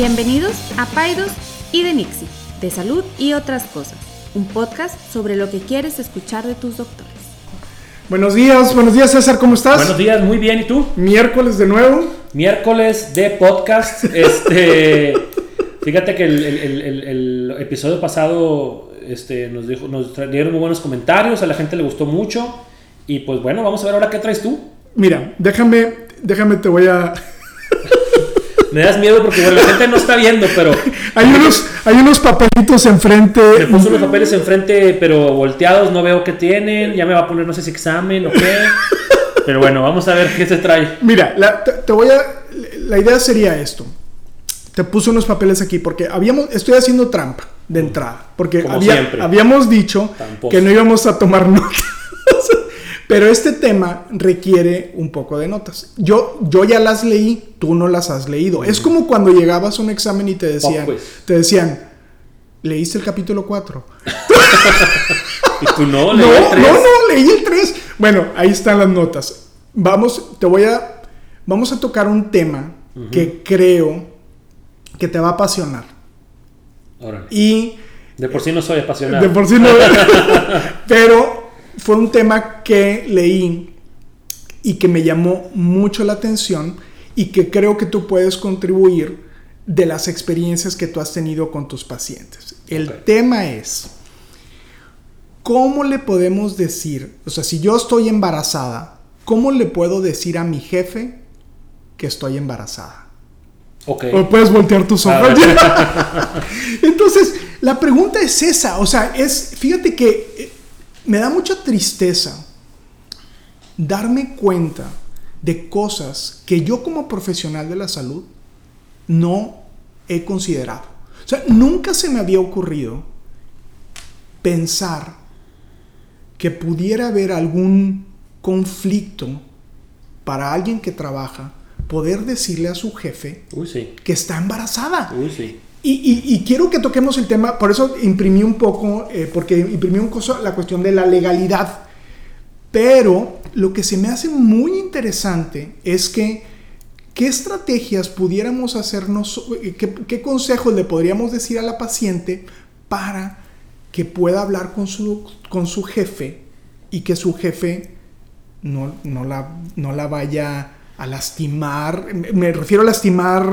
Bienvenidos a Paidos y de Nixie, de salud y otras cosas, un podcast sobre lo que quieres escuchar de tus doctores. Buenos días, buenos días César, ¿cómo estás? Buenos días, muy bien, ¿y tú? Miércoles de nuevo. Miércoles de podcast. Este, fíjate que el, el- el- el episodio pasado este, nos, dijo, nos dieron muy buenos comentarios, a la gente le gustó mucho. Y pues bueno, vamos a ver ahora qué traes tú. Mira, déjame, déjame, te voy a... Me das miedo porque bueno, la gente no está viendo, pero Hay unos, hay unos papelitos enfrente. me puso unos papeles enfrente, pero volteados, no veo qué tienen. Ya me va a poner, no sé si examen o qué. Pero bueno, vamos a ver qué se trae. Mira, la, te, te voy a... La idea sería esto. Te puse unos papeles aquí porque habíamos, estoy haciendo trampa de entrada. Porque había- habíamos dicho que no íbamos a tomar notas. Pero este tema requiere un poco de notas. Yo, yo ya las leí, tú no las has leído. Es como cuando llegabas a un examen y te decían, pues. te decían, ¿leíste el capítulo 4? Y tú no, No, leí el no, tres. no, leí el 3. Bueno, ahí están las notas. Vamos, te voy a, vamos a tocar un tema que creo que te va a apasionar. Órale. Y De por sí no soy apasionado. de por sí no, pero fue un tema que leí y que me llamó mucho la atención y que creo que tú puedes contribuir de las experiencias que tú has tenido con tus pacientes. El tema es, ¿cómo le podemos decir, o sea, si yo estoy embarazada, ¿cómo le puedo decir a mi jefe que estoy embarazada? Ok. O puedes voltear tus ojos. Entonces, la pregunta es esa. O sea, es. Fíjate que eh, me da mucha tristeza darme cuenta de cosas que yo, como profesional de la salud, no he considerado. O sea, nunca se me había ocurrido pensar que pudiera haber algún conflicto para alguien que trabaja, poder decirle a su jefe Uy, sí. que está embarazada. Uy, sí. Y, quiero que toquemos el tema, por eso imprimí un poco, eh, porque imprimí un coso, la cuestión de la legalidad. Pero lo que se me hace muy interesante es que, ¿qué estrategias pudiéramos hacernos, eh, qué, qué consejos le podríamos decir a la paciente para que pueda hablar con su, con su jefe y que su jefe no, no, la, no la vaya a lastimar? Me- refiero a lastimar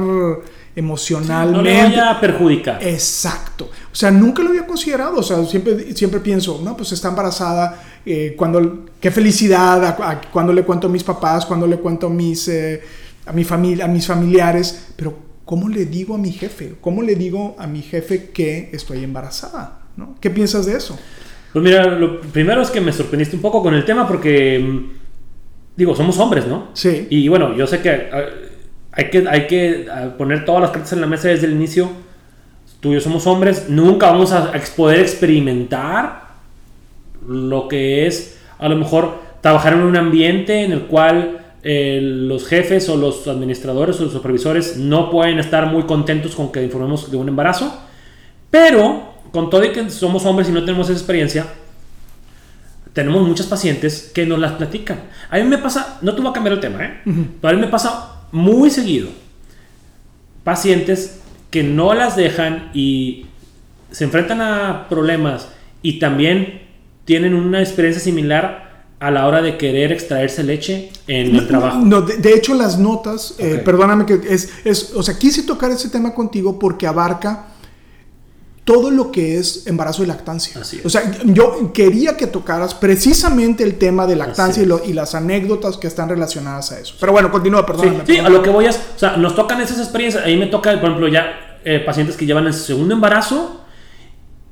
emocionalmente. No le vaya a perjudicar. Exacto. O sea, nunca lo había considerado. O sea, siempre, siempre pienso, no, pues está embarazada. eh, cuando, qué felicidad. a- a- cuando le cuento a mis papás, cuando le cuento a mis, eh, a mi familia, a mis familiares. Pero, ¿cómo le digo a mi jefe? ¿Cómo le digo a mi jefe que estoy embarazada? ¿No? ¿Qué piensas de eso? Pues mira, lo primero es que me sorprendiste un poco con el tema porque, mm, digo, somos hombres, ¿no? Sí. Y bueno, yo sé que ah, hay que, hay que ah, poner todas las cartas en la mesa desde el inicio. Tú y yo somos hombres, nunca vamos a poder experimentar lo que es a lo mejor trabajar en un ambiente en el cual eh, los jefes o los administradores o los supervisores no pueden estar muy contentos con que informemos de un embarazo. Pero, con todo y que somos hombres y no tenemos esa experiencia, tenemos muchas pacientes que nos las platican. A mí me pasa, no te voy a cambiar el tema, ¿eh? Pero a mí me pasa muy seguido. Pacientes que no las dejan y se enfrentan a problemas y también tienen una experiencia similar a la hora de querer extraerse leche en el trabajo. No, de, de hecho, las notas, eh, perdóname que es, es, o sea, quise tocar ese tema contigo porque abarca todo lo que es embarazo y lactancia. Así es. O sea, yo quería que tocaras precisamente el tema de lactancia y, lo- y las anécdotas que están relacionadas a eso. Pero bueno, continúa, Sí, perdóname. sí, a lo que voy es, o sea, nos tocan esas experiencias. Ahí me toca, por ejemplo, ya eh, pacientes que llevan el segundo embarazo.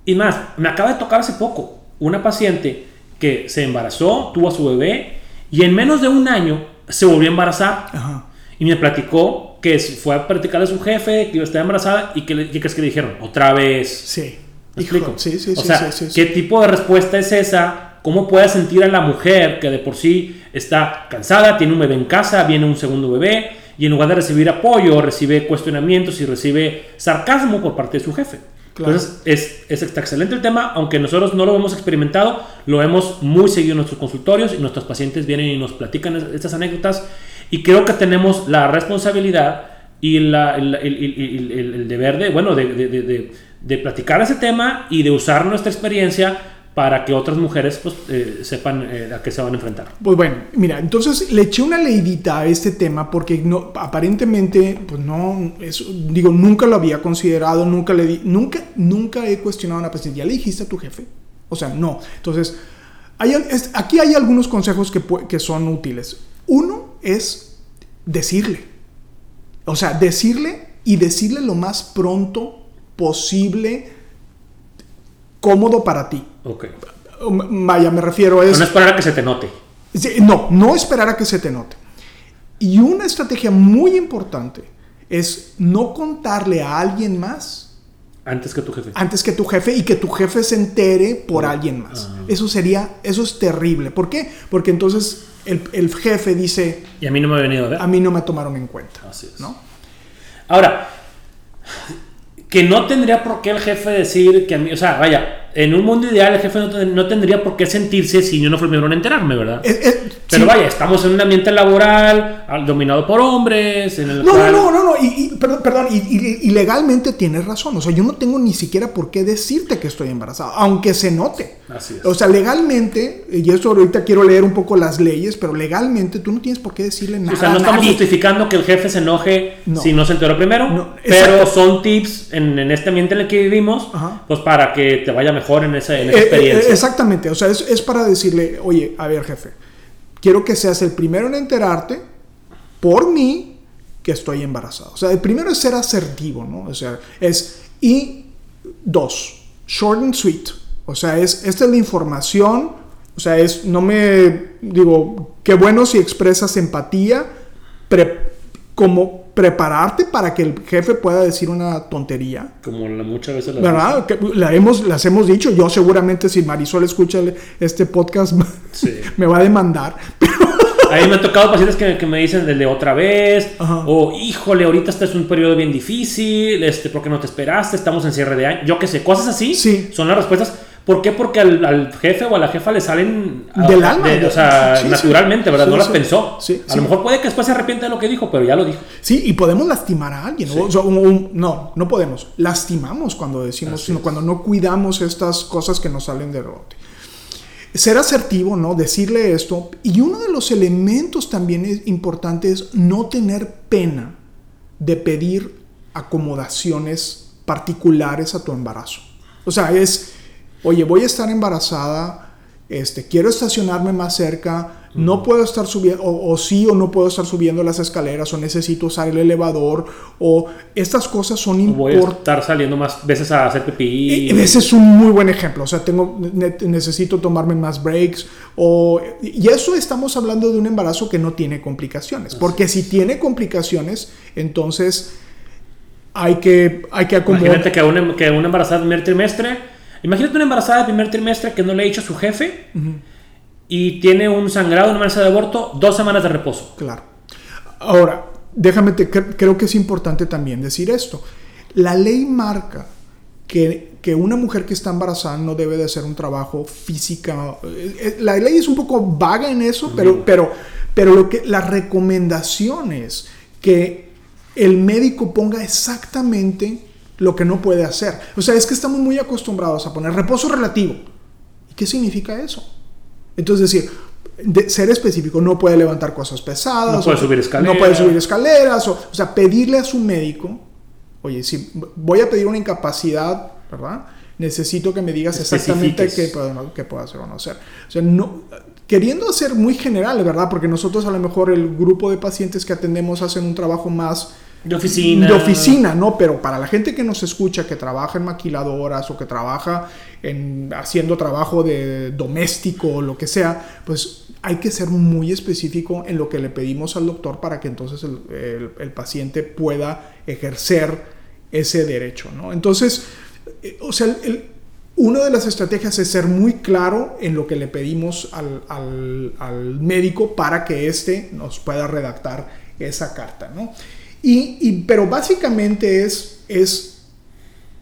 Y más, me acaba de tocar hace poco una paciente que se embarazó, tuvo a su bebé y en menos de un año se volvió a embarazar. Ajá. Y me platicó que fue a platicarle a su jefe que iba a estar embarazada y que, le, ¿qué crees que le dijeron? Otra vez. Sí. ¿Me Hijo, explico? Sí, sí, o sí, sea, sí, sí, ¿qué tipo de respuesta es esa? ¿Cómo puede sentir a la mujer que de por sí está cansada, tiene un bebé en casa, viene un segundo bebé y en lugar de recibir apoyo, recibe cuestionamientos y recibe sarcasmo por parte de su jefe? Claro. Entonces, es, es está excelente el tema, aunque nosotros no lo hemos experimentado, lo hemos muy seguido en nuestros consultorios y nuestros pacientes vienen y nos platican es- estas anécdotas y creo que tenemos la responsabilidad y la- el, el- el- el- deber de, bueno, de, de- de- de- platicar ese tema y de usar nuestra experiencia para que otras mujeres pues, eh, sepan eh, a qué se van a enfrentar. Pues bueno, mira, entonces le eché una leidita a este tema porque no, aparentemente, pues no, eso, digo, nunca lo había considerado, nunca le di, nunca, nunca he cuestionado una paciente. ¿Ya le dijiste a tu jefe? O sea, no. Entonces, hay, es- aquí hay algunos consejos que, que son útiles. Uno es decirle. O sea, decirle y decirle lo más pronto posible, cómodo para ti. Ok. Vaya, me refiero a No esperar a que se te note. No, no esperar a que se te note. Y una estrategia muy importante es no contarle a alguien más Antes que tu jefe. antes que tu jefe y que tu jefe se entere por Ah. alguien más. Eso sería, eso es terrible. ¿Por qué? Porque entonces el, el jefe dice, Y a mí no me ha venido a ver. a mí no me tomaron en cuenta. Así es. ¿no? Ahora, que no tendría por qué el jefe decir que a mí, o sea, vaya, en un mundo ideal el jefe no, no tendría por qué sentirse si yo no fui el primero en enterarme, ¿verdad? Eh, eh, Pero sí. vaya, estamos en un ambiente laboral al- dominado por hombres, en el No, no, cual- no, no, no, y, y- perdón, perdón, y, y- y legalmente tienes razón, o sea, yo no tengo ni siquiera por qué decirte que estoy embarazada, aunque se note. Así es. O sea, legalmente, y eso ahorita quiero leer un poco las leyes, pero legalmente tú no tienes por qué decirle nada O sea, no estamos justificando que el jefe se enoje No. si no se enteró primero, No, pero son tips en, en este ambiente en el que vivimos, Ajá. pues para que te vaya mejor en esa, en esa Eh, eh, experiencia. exactamente, o sea, es, es para decirle, oye, a ver, jefe, quiero que seas el primero en enterarte por mí que estoy embarazada. O sea, el primero es ser asertivo, ¿no? O sea, es, y dos, short and sweet. O sea, es, esta es la información, o sea, es, no me, digo, qué bueno si expresas empatía, pre- como prepararte para que el jefe pueda decir una tontería. Como la- muchas veces las ¿Verdad? Que la hemos, las hemos dicho. Yo seguramente si Marisol escucha este podcast Sí. me va a demandar. A mí me ha tocado pacientes que, que me dicen desde otra vez, Ajá. o híjole, ahorita este es un periodo bien difícil, este, ¿por qué no te esperaste? Estamos en cierre de año. Yo qué sé, cosas así Sí. son las respuestas. ¿Por qué? Porque al, al jefe o a la jefa le salen a- Del alma, de- o sea, sí, sí. naturalmente, ¿verdad? Sí, no las pensó. Sí, a lo mejor puede que después se arrepienta de lo que dijo, pero ya lo dijo. Sí, y podemos lastimar a alguien. o- o sea, un- un- no, no podemos. Lastimamos cuando decimos, sino cuando no cuidamos estas cosas que nos salen de rebote. Ser asertivo, ¿no? Decirle esto. Y uno de los elementos también es importante es no tener pena de pedir acomodaciones particulares a tu embarazo. O sea, es, oye, voy a estar embarazada, este, quiero estacionarme más cerca, no puedo estar subiendo, o, o sí o no puedo estar subiendo las escaleras, o necesito usar el elevador, o estas cosas son Voy a importantes. estar saliendo más veces a hacer pipí. E- Ese es un muy buen ejemplo. O sea, tengo, ne- necesito tomarme más breaks. O, y eso estamos hablando de un embarazo que no tiene complicaciones. Porque si tiene complicaciones, entonces hay que, hay que acomodar. Imagínate que una, que una embarazada primer trimestre. Imagínate una embarazada de primer trimestre que no le ha dicho a su jefe y tiene un sangrado, una amenaza de aborto, dos semanas de reposo. Claro. Ahora, déjame, te, cre- creo que es importante también decir esto. La ley marca que, que una mujer que está embarazada no debe de hacer un trabajo física. eh, eh, La ley es un poco vaga en eso, pero, pero, pero lo que, la recomendación es que el médico ponga exactamente lo que no puede hacer. O sea, es que estamos muy acostumbrados a poner reposo relativo. ¿Y qué significa eso? Entonces, decir, de ser específico, no puede levantar cosas pesadas. No puede subir escaleras. No puede subir escaleras. O, o sea, pedirle a su médico, oye, si voy a pedir una incapacidad, ¿verdad? Necesito que me digas exactamente qué Especifiques. puedo, qué puedo hacer o no hacer. O sea, no, queriendo ser muy general, ¿verdad? Porque nosotros a lo mejor el grupo de pacientes que atendemos hacen un trabajo más De oficina. de oficina, ¿no? Pero para la gente que nos escucha, que trabaja en maquiladoras o que trabaja en haciendo trabajo de doméstico o lo que sea, pues hay que ser muy específico en lo que le pedimos al doctor para que entonces el, el- paciente pueda ejercer ese derecho, ¿no? Entonces, eh, o sea, el- una de las estrategias es ser muy claro en lo que le pedimos al, al- al médico para que éste nos pueda redactar esa carta, ¿no? Y, y- pero básicamente es, es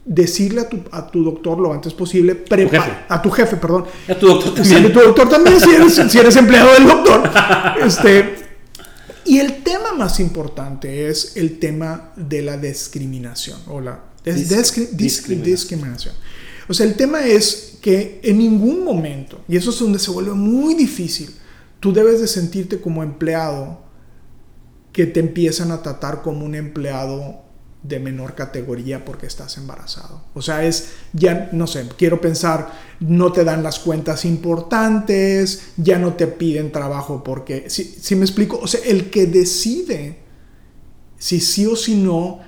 decirle a tu, a tu doctor lo antes posible, prepa- jefe. a tu jefe, perdón, A tu doctor Sí, también. tu doctor también, si eres, si eres empleado del doctor. Este, Y el tema más importante es el tema de la discriminación o la discriminación. O sea, el tema es que en ningún momento, y eso es donde se vuelve muy difícil, tú debes de sentirte como empleado que te empiezan a tratar como un empleado de menor categoría porque estás embarazado. O sea, es ya, no sé, quiero pensar, no te dan las cuentas importantes, ya no te piden trabajo porque, si, si me explico, o sea, el que decide si sí o si no,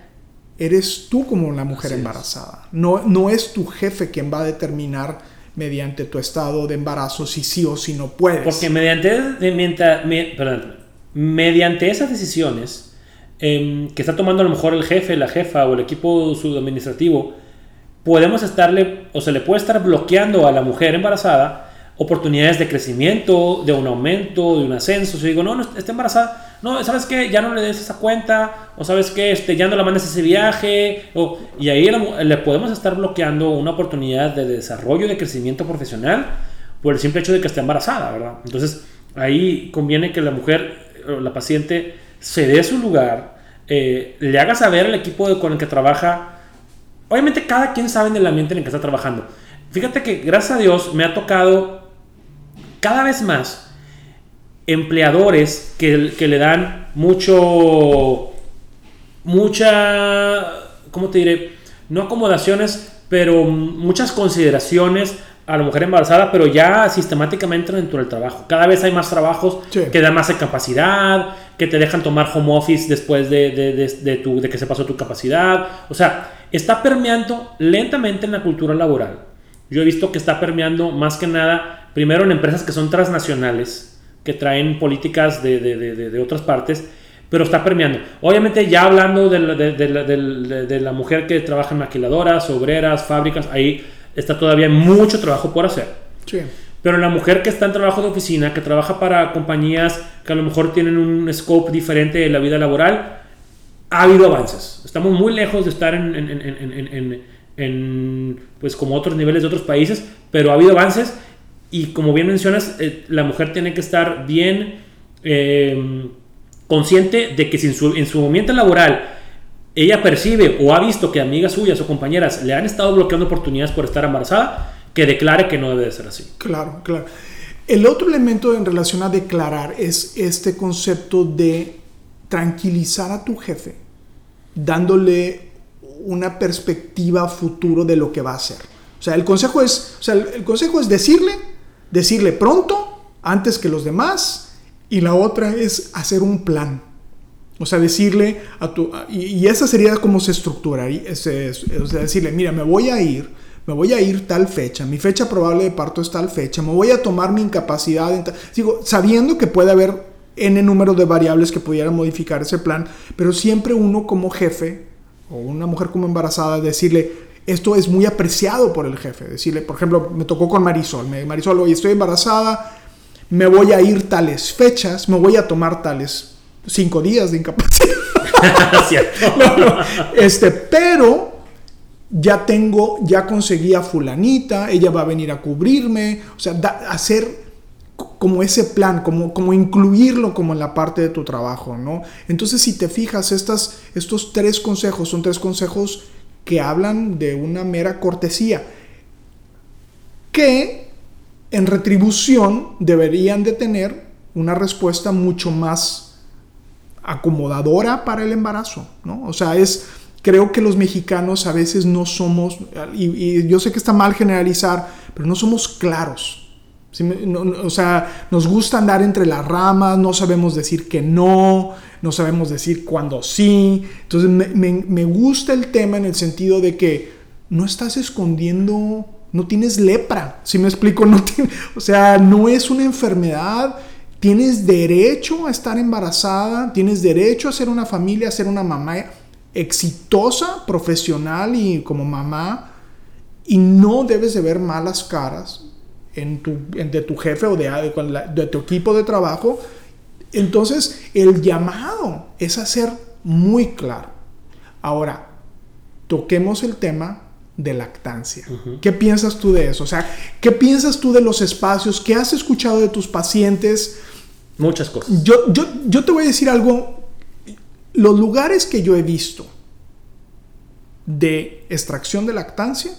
eres tú como la mujer embarazada. No, no es tu jefe quien va a determinar mediante tu estado de embarazo si sí o si no puedes. Porque mediante, mientras, mediante esas decisiones, Em, que está tomando a lo mejor el jefe, la jefa o el equipo subadministrativo, podemos estarle o se le puede estar bloqueando a la mujer embarazada oportunidades de crecimiento, de un aumento, de un ascenso. Si digo, no, no está embarazada, no, ¿sabes qué? Ya no le des esa cuenta, o ¿sabes qué? Este, ya no la mandes ese viaje, o, y ahí le podemos estar bloqueando una oportunidad de desarrollo, de crecimiento profesional por el simple hecho de que esté embarazada, ¿verdad? Entonces, ahí conviene que la mujer, la paciente, se dé su lugar, eh, le haga saber al equipo con el que trabaja. Obviamente cada quien sabe en el ambiente en el que está trabajando. Fíjate que gracias a Dios me ha tocado cada vez más empleadores que, que le dan mucho, mucha, ¿cómo te diré? No acomodaciones, pero muchas consideraciones a la mujer embarazada, pero ya sistemáticamente dentro del trabajo. Cada vez hay más trabajos que dan más capacidad, que te dejan tomar home office después de, de, de, tu, de que se pasó tu capacidad. O sea, está permeando lentamente en la cultura laboral. Yo he visto que está permeando más que nada, primero en empresas que son transnacionales, que traen políticas de, otras partes, pero está permeando. Obviamente ya hablando de la, la mujer que trabaja en maquiladoras, obreras, fábricas, ahí está todavía mucho trabajo por hacer. Sí. Pero la mujer que está en trabajo de oficina, que trabaja para compañías que a lo mejor tienen un scope diferente de la vida laboral, ha habido avances. Estamos muy lejos de estar en, en, en, en pues como otros niveles de otros países, pero ha habido avances y como bien mencionas, eh, la mujer tiene que estar bien eh, consciente de que si en su, en su momento laboral ella percibe o ha visto que amigas suyas o compañeras le han estado bloqueando oportunidades por estar embarazada, que declare que no debe de ser así. Claro, claro. El otro elemento en relación a declarar es este concepto de tranquilizar a tu jefe, dándole una perspectiva futuro de lo que va a hacer. O sea, el consejo es, o sea, el consejo es decirle, decirle pronto, antes que los demás, y la otra es hacer un plan o sea, decirle a tu... Y, esa sería como se estructura. o sea, decirle, mira, me voy a ir, me voy a ir tal fecha, mi fecha probable de parto es tal fecha, me voy a tomar mi incapacidad. En Digo, sabiendo que puede haber n número de variables que pudieran modificar ese plan, pero siempre uno como jefe o una mujer como embarazada, decirle, esto es muy apreciado por el jefe. Decirle, por ejemplo, me tocó con Marisol, Marisol, hoy estoy embarazada, me voy a ir tales fechas, me voy a tomar tales cinco días de incapacidad. Este, pero ya tengo, ya conseguí a fulanita, ella va a venir a cubrirme, o sea, hacer como ese plan, como, como incluirlo como en la parte de tu trabajo, ¿no? Entonces, si te fijas, estas, estos tres consejos son tres consejos que hablan de una mera cortesía, que en retribución deberían de tener una respuesta mucho más acomodadora para el embarazo, ¿no? O sea, es, creo que los mexicanos a veces no somos, y, yo sé que está mal generalizar, pero no somos claros. o sea, nos gusta andar entre las ramas, no sabemos decir que no, no sabemos decir cuándo sí. Entonces, me, gusta el tema en el sentido de que no estás escondiendo, no tienes lepra, si me explico, no o sea, no es una enfermedad Tienes derecho a estar embarazada, tienes derecho a ser una familia, a ser una mamá exitosa, profesional y como mamá. Y no debes de ver malas caras en tu, de tu jefe o de, de tu equipo de trabajo. Entonces, el llamado es hacer muy claro. Ahora, toquemos el tema de lactancia. ¿Qué piensas tú de eso? O sea, ¿qué piensas tú de los espacios? ¿Qué has escuchado de tus pacientes? Muchas cosas. Yo, yo, yo te voy a decir algo. Los lugares que yo he visto de extracción de lactancia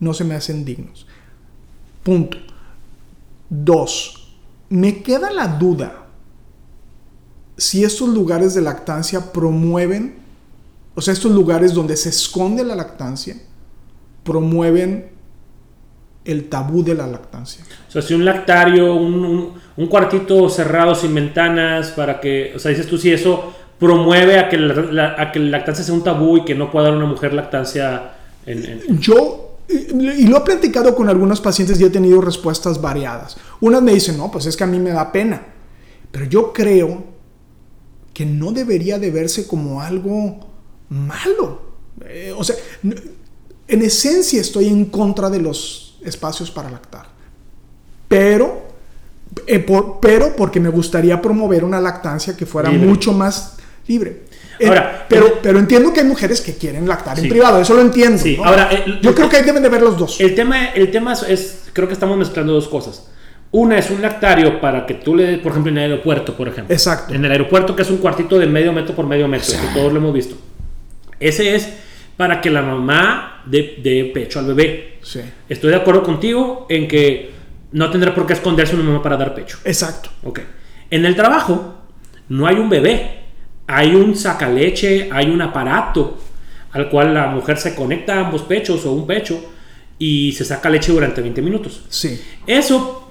no se me hacen dignos. Punto. Dos, me queda la duda si estos lugares de lactancia promueven, o sea, estos lugares donde se esconde la lactancia, promueven el tabú de la lactancia. O sea, si un lactario, un, un- un cuartito cerrado sin ventanas, para que, o sea, dices tú si eso promueve a que la, lactancia sea un tabú y que no pueda dar una mujer lactancia en... Yo, y y lo he platicado con algunos pacientes y he tenido respuestas variadas. Unas me dicen, no, pues es que a mí me da pena. Pero yo creo que no debería de verse como algo malo. Eh, o sea, en esencia estoy en contra de los espacios para lactar. Pero, eh, por- pero porque me gustaría promover una lactancia que fuera Libre. mucho más libre. Eh, Ahora, pero, pero entiendo que hay mujeres que quieren lactar Sí. en privado, eso lo entiendo. Sí, ¿no? ahora, eh, yo el- creo que ahí deben de ver los dos. El tema, el tema es, creo que estamos mezclando dos cosas. Una es un lactario para que tú le, por ejemplo, en el aeropuerto, por ejemplo. Exacto. En el aeropuerto, que es un cuartito de medio metro por medio metro, que todos lo hemos visto. Ese es para que la mamá dé dé pecho al bebé. Sí, Estoy de acuerdo contigo en que no tendrá por qué esconderse una mamá para dar pecho. exacto. Ok. En el trabajo no hay un bebé, hay un sacaleche, hay un aparato al cual la mujer se conecta a ambos pechos o un pecho y se saca leche durante 20 minutos. Sí, Eso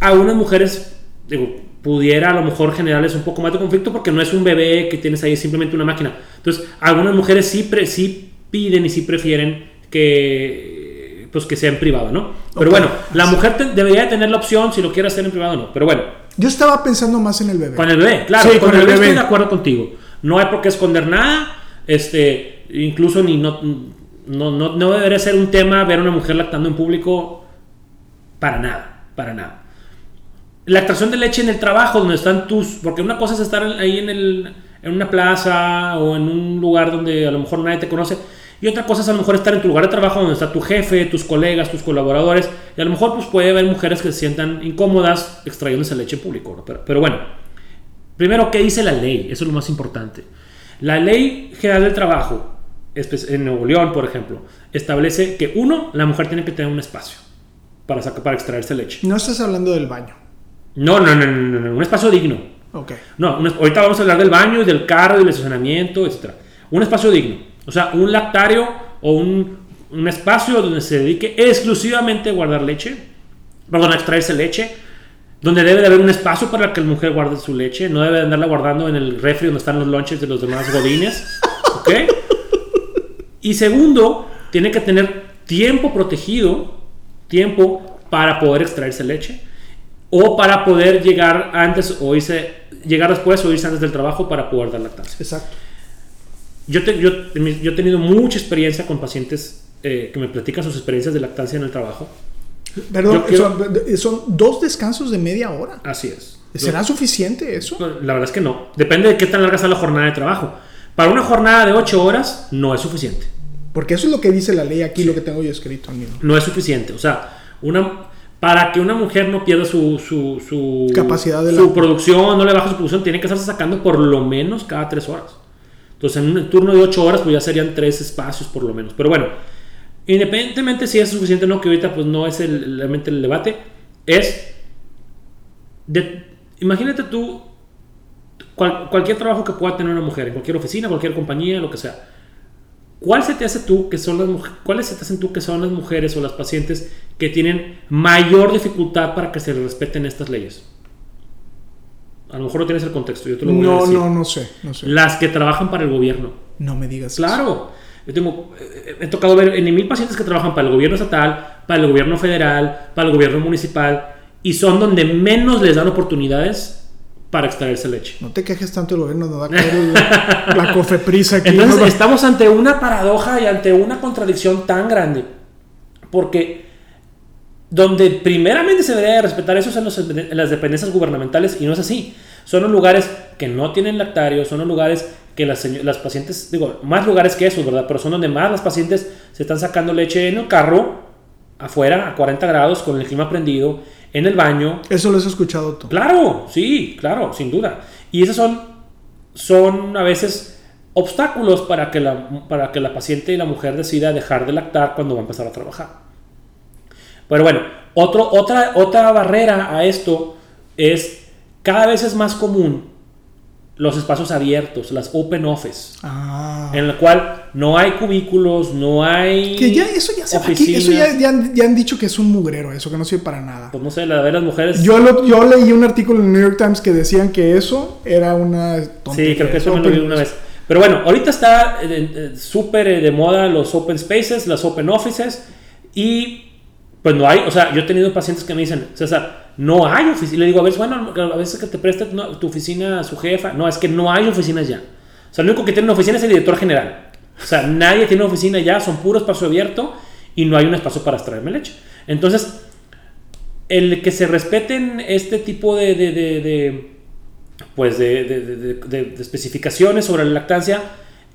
a unas mujeres, digo, pudiera a lo mejor generarles un poco más de conflicto porque no es un bebé que tienes ahí, es simplemente una máquina. Entonces, algunas mujeres sí, pre- sí piden y sí prefieren que pues que sea en privado, ¿no? Pero Ok. bueno, la mujer te- debería tener la opción si lo quiere hacer en privado o no. Pero bueno, yo estaba pensando más en el bebé. con el bebé, claro, Sí, con, con el el bebé, bebé. estoy de acuerdo contigo. No hay por qué esconder nada, este, incluso ni no, no, no, no debería ser un tema ver a una mujer lactando en público para nada, para nada. La extracción de leche en el trabajo, donde están tus, porque una cosa es estar ahí en, el, en una plaza o en un lugar donde a lo mejor nadie te conoce. Y otra cosa es a lo mejor estar en tu lugar de trabajo donde está tu jefe, tus colegas, tus colaboradores. Y a lo mejor pues puede haber mujeres que se sientan incómodas extrayendo esa leche en público. ¿no? Pero, pero bueno, primero, ¿qué dice la ley? Eso es lo más importante. La ley general del trabajo, en Nuevo León, por ejemplo, establece que uno, la mujer tiene que tener un espacio para, sacar, para extraerse leche. No estás hablando del baño. No, no, no, no, no, no, un espacio digno. Ok. No, ahorita vamos a hablar del baño, y del carro, y del estacionamiento, etc. Un espacio digno. O sea, un lactario o un, un espacio donde se dedique exclusivamente a guardar leche, perdón, extraerse leche, donde debe de haber un espacio para que la mujer guarde su leche, no debe de andarla guardando en el refri donde están los lonches de los demás godines, ¿ok? Y segundo, tiene que tener tiempo protegido, tiempo para poder extraerse leche o para poder llegar antes o irse, llegar después o irse antes del trabajo para poder dar lactancia. Exacto. Yo, te- yo, yo he tenido mucha experiencia con pacientes eh, que me platican sus experiencias de lactancia en el trabajo. Perdón, quiero- son, son dos descansos de media hora. Así es. ¿Será suficiente eso? La verdad es que no. Depende de qué tan larga sea la jornada de trabajo. Para una jornada de 8 horas no es suficiente. Porque eso es lo que dice la ley aquí, lo que tengo yo escrito. amigo. No es suficiente. O sea, una, para que una mujer no pierda su, su, su Capacidad de su la- producción, no le baje su producción, tiene que estarse sacando por lo menos cada 3 horas. Entonces, en un turno de 8 horas, pues ya serían 3 espacios por lo menos. Pero bueno, independientemente si es suficiente o no, que ahorita pues no es el, realmente el debate, es... de- imagínate tú cual- cualquier trabajo que pueda tener una mujer, en cualquier oficina, cualquier compañía, lo que sea. ¿Cuál se te hace tú que son las cuáles se te hacen tú que son las mujeres o las pacientes que tienen mayor dificultad para que se respeten estas leyes? A lo mejor no tienes el contexto, yo te lo voy a No, decir. no, no sé, no sé. Las que trabajan para el gobierno. No me digas. eso. Claro. Yo tengo, eh, he tocado ver en mil pacientes que trabajan para el gobierno estatal, para el gobierno federal, para el gobierno municipal, y son donde menos les dan oportunidades para extraerse leche. No te quejes tanto el gobierno, no da a la, la cofeprisa aquí. Entonces no estamos ante una paradoja y ante una contradicción tan grande. Porque donde primeramente se debería de respetar eso son los- en las dependencias gubernamentales y no es así. Son los lugares que no tienen lactario, son los lugares que las pacientes, digo, más lugares que esos, ¿verdad? Pero son donde más las pacientes se están sacando leche en el carro, afuera, a 40 grados, con el clima prendido, en el baño. Eso lo has escuchado tú. Claro, sí, claro, sin duda. Y esos son, son a veces obstáculos para que, la, para que la paciente y la mujer decida dejar de lactar cuando va a empezar a trabajar. Pero bueno, otro, otra, otra barrera a esto es cada vez es más común los espacios abiertos, las open office, Ah. en el cual no hay cubículos, no hay Que ya eso ya se aquí, eso ya, ya han, ya han dicho que es un mugrero, eso que no sirve para nada. Pues no sé, la de las mujeres. Yo, lo- yo leí un artículo en el New York Times que decían que eso era una tontería. Sí, creo que eso me lo vi una vez. Pero bueno, ahorita está eh, eh, súper eh, de moda los open spaces, las open offices y pues no hay, o sea, yo he tenido pacientes que me dicen, César, no hay oficina. Le digo, a veces, bueno, a veces que te preste no, tu oficina a su jefa. No, es que no hay oficinas ya. O sea, lo único que tiene una oficina es el director general. O sea, nadie tiene una oficina ya, son puro espacio abierto y no hay un espacio para extraerme leche. Entonces, el que se respeten este tipo de, de- de- de, pues de especificaciones sobre la lactancia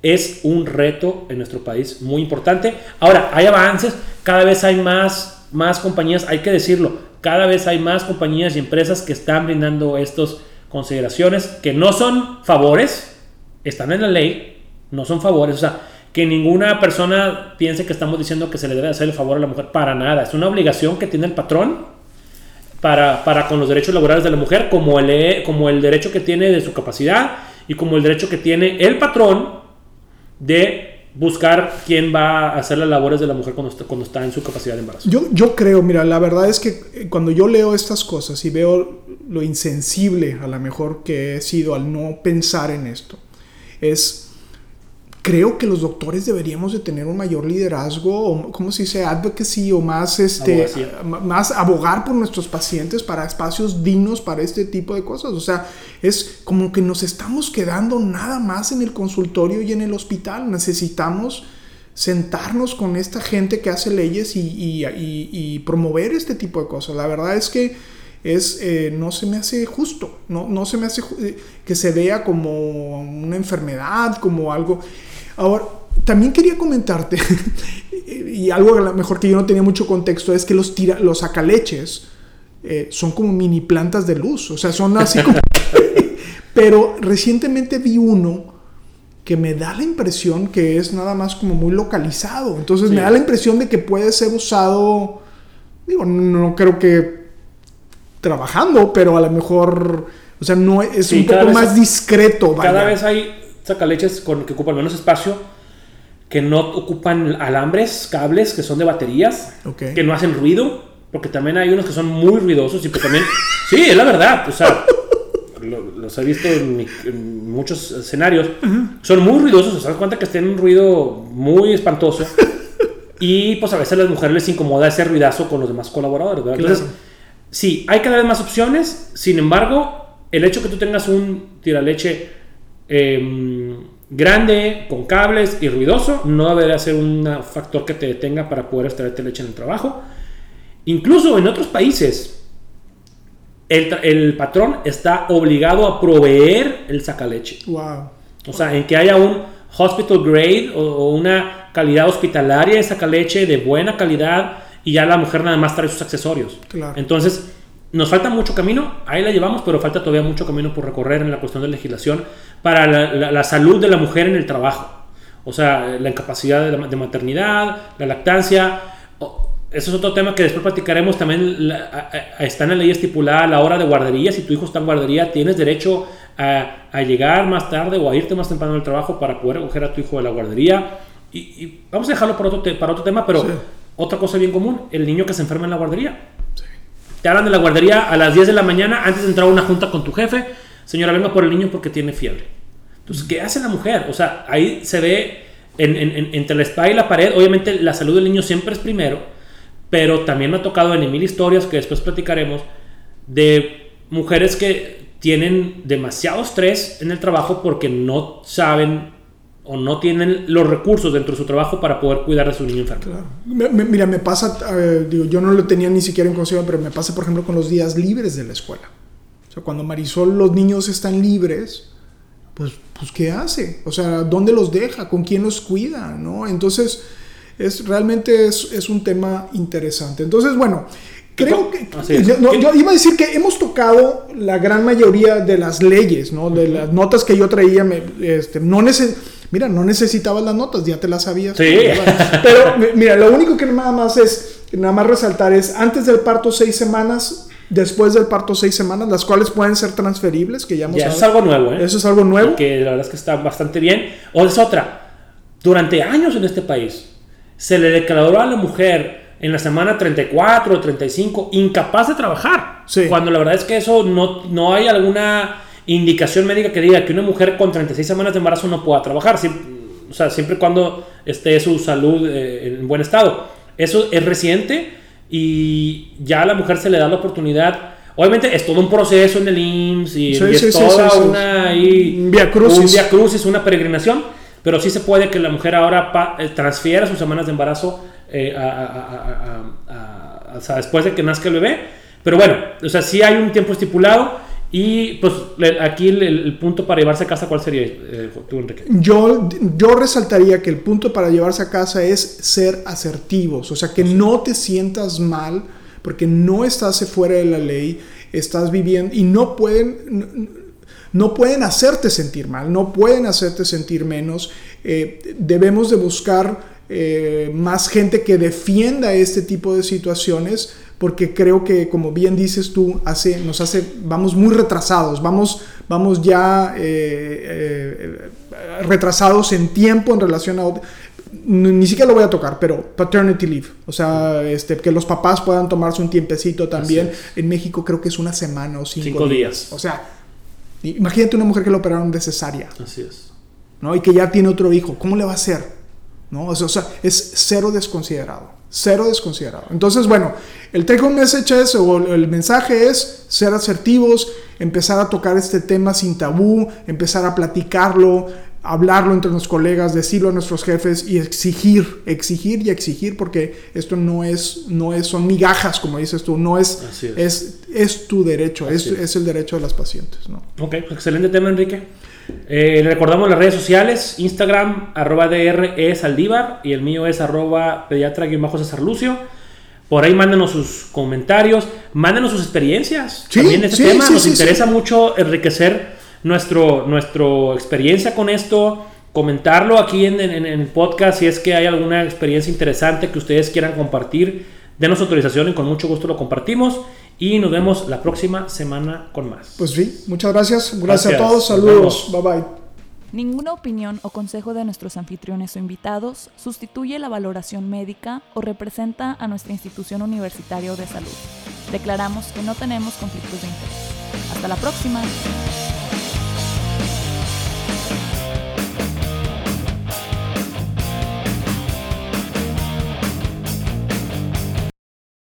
es un reto en nuestro país muy importante. Ahora, hay avances, cada vez hay más, más compañías, hay que decirlo, cada vez hay más compañías y empresas que están brindando estas consideraciones que no son favores, están en la ley, no son favores, o sea, que ninguna persona piense que estamos diciendo que se le debe hacer el favor a la mujer, para nada, es una obligación que tiene el patrón para, para con los derechos laborales de la mujer, como el, como el derecho que tiene de su capacidad y como el derecho que tiene el patrón de buscar quién va a hacer las labores de la mujer cuando está, cuando está en su capacidad de embarazo. Yo, yo creo, mira, la verdad es que eh, cuando yo leo estas cosas y veo lo insensible a lo mejor que he sido al no pensar en esto, es, creo que los doctores deberíamos de tener un mayor liderazgo, o ¿cómo se dice? Advocacy, o más, este, más abogar por nuestros pacientes para espacios dignos para este tipo de cosas. O sea, es como que nos estamos quedando nada más en el consultorio y en el hospital. Necesitamos sentarnos con esta gente que hace leyes y, y- y- y promover este tipo de cosas. La verdad es que es, eh, no se me hace justo, no, no se me hace eh, que se vea como una enfermedad, como algo... Ahora, también quería comentarte, y algo a lo mejor que yo no tenía mucho contexto, es que los, tira, los sacaleches eh, son como mini plantas de luz, o sea, son así como... Pero recientemente vi uno que me da la impresión que es nada más como muy localizado. Entonces Sí. me da la impresión de que puede ser usado, digo, no creo que trabajando, pero a lo mejor, o sea, no es Sí, un poco vez- más discreto. Cada vez hay sacaleches con, que ocupan menos espacio, que no ocupan alambres, cables, que son de baterías, Ok. que no hacen ruido, porque también hay unos que son muy ruidosos y pues también... sí, es la verdad, o sea, lo- los he visto en, mi- en muchos escenarios, son muy ruidosos, se dan cuenta que tienen un ruido muy espantoso. Y pues a veces a las mujeres les incomoda ese ruidazo con los demás colaboradores, ¿verdad? Claro. Entonces, sí, hay cada vez más opciones, sin embargo, el hecho que tú tengas un tiraleche eh, grande, con cables y ruidoso, no debería ser un factor que te detenga para poder extraerte leche en el trabajo. Incluso en otros países, el, patrón está obligado a proveer el sacaleche. Wow. O sea, en que haya un hospital grade o, o una calidad hospitalaria de sacaleche de buena calidad y ya la mujer nada más trae sus accesorios. Claro. Entonces, nos falta mucho camino, ahí la llevamos, pero falta todavía mucho camino por recorrer en la cuestión de legislación para la, la- la salud de la mujer en el trabajo. O sea, la incapacidad de, la- de maternidad, la lactancia. eso es otro tema que después platicaremos. También la- a- a- está en la ley estipulada la hora de guardería. Si tu hijo está en guardería, tienes derecho a, a llegar más tarde o a irte más temprano del trabajo para poder recoger a tu hijo de la guardería. Y, y vamos a dejarlo para otro, te- para otro tema, pero Sí. otra cosa bien común, el niño que se enferma en la guardería. Te hablan de la guardería a las 10 de la mañana antes de entrar a una junta con tu jefe. Señora, venga por el niño porque tiene fiebre. Entonces, ¿qué hace la mujer? O sea, ahí se ve en- en- en- entre la espada y la pared. Obviamente, la salud del niño siempre es primero, pero también me ha tocado en mil historias que después platicaremos de mujeres que tienen demasiado estrés en el trabajo porque no saben o no tienen los recursos dentro de su trabajo para poder cuidar de su niño enfermo. Claro. Me- me- mira, me pasa, eh, digo, yo no lo tenía ni siquiera en consideración, pero me pasa, por ejemplo, con los días libres de la escuela. O sea, cuando Marisol, los niños están libres, pues, pues ¿qué hace? O sea, ¿dónde los deja? ¿Con quién los cuida? ¿No? Entonces, es, realmente es, es un tema interesante. Entonces, bueno, Creo que. No, ¿Qué- yo iba a decir que hemos tocado la gran mayoría de las leyes, ¿no? De las notas que yo traía. me- este, no neces Mira, no necesitabas las notas, ya te las sabías. Sí. Pero mi- mira, lo único que nada más es, nada más resaltar es antes del parto seis semanas, después del parto seis semanas, las cuales pueden ser transferibles, que ya hemos Ya, eso es algo nuevo, ¿eh? Eso es algo nuevo. Que la verdad es que está bastante bien. O es otra. Durante años en este país se le declaró a la mujer en la semana 34 o 35 incapaz de trabajar. Sí. Cuando la verdad es que eso no, no hay alguna indicación médica que diga que una mujer con 36 semanas de embarazo no pueda trabajar. Siem- o sea, siempre y cuando esté su salud eh, en buen estado. Eso es reciente y ya a la mujer se le da la oportunidad. Obviamente es todo un proceso en el IMSS y, Sí, y es sí, toda sí, una Un vía crucis. un vía crucis, una peregrinación, pero sí se puede que la mujer ahora pa- eh, transfiera sus semanas de embarazo eh, a- a- a- a- a- a- o sea, después de que nazca el bebé. Pero bueno, o sea, sí hay un tiempo estipulado y pues aquí el, el punto para llevarse a casa, ¿cuál sería eh, tú, Enrique? Yo, yo resaltaría que el punto para llevarse a casa es ser asertivos, o sea, que no te sientas mal porque no estás fuera de la ley, estás viviendo y no pueden, no pueden hacerte sentir mal, no pueden hacerte sentir menos. Eh, debemos de buscar eh, más gente que defienda este tipo de situaciones porque creo que como bien dices tú hace nos hace vamos muy retrasados vamos vamos ya eh, eh, retrasados en tiempo en relación a ni ni siquiera lo voy a tocar, pero paternity leave, o sea, este, que los papás puedan tomarse un tiempecito también. En México creo que es una semana o cinco, Cinco días. días. O sea, imagínate una mujer que lo operaron de cesárea. Así es. ¿no? Y que ya tiene otro hijo, ¿cómo le va a hacer? ¿No? O sea, es cero desconsiderado, cero desconsiderado. Entonces, bueno, el take home message es, o el mensaje es ser asertivos, empezar a tocar este tema sin tabú, empezar a platicarlo, hablarlo entre los colegas, decirlo a nuestros jefes y exigir, exigir y exigir, porque esto no es, no es, son migajas, como dices tú, no es, es. es, es tu derecho, es, es. es el derecho de las pacientes, ¿no? Ok, excelente tema, Enrique. Eh, le recordamos las redes sociales, Instagram, arroba DR es Saldívar y el mío es arroba pediatra César Lucio. Por ahí mándenos sus comentarios, mándenos sus experiencias. Sí, También este sí, tema sí, nos interesa mucho enriquecer nuestro, nuestro experiencia con esto, comentarlo aquí en, en- en el podcast si es que hay alguna experiencia interesante que ustedes quieran compartir. Denos autorización y con mucho gusto lo compartimos. Y nos vemos la próxima semana con más. Pues sí, muchas gracias, gracias, Gracias, a todos, saludos, bye bye. Ninguna opinión o consejo de nuestros anfitriones o invitados sustituye la valoración médica o representa a nuestra institución universitaria o de salud. Declaramos que no tenemos conflictos de interés. Hasta la próxima.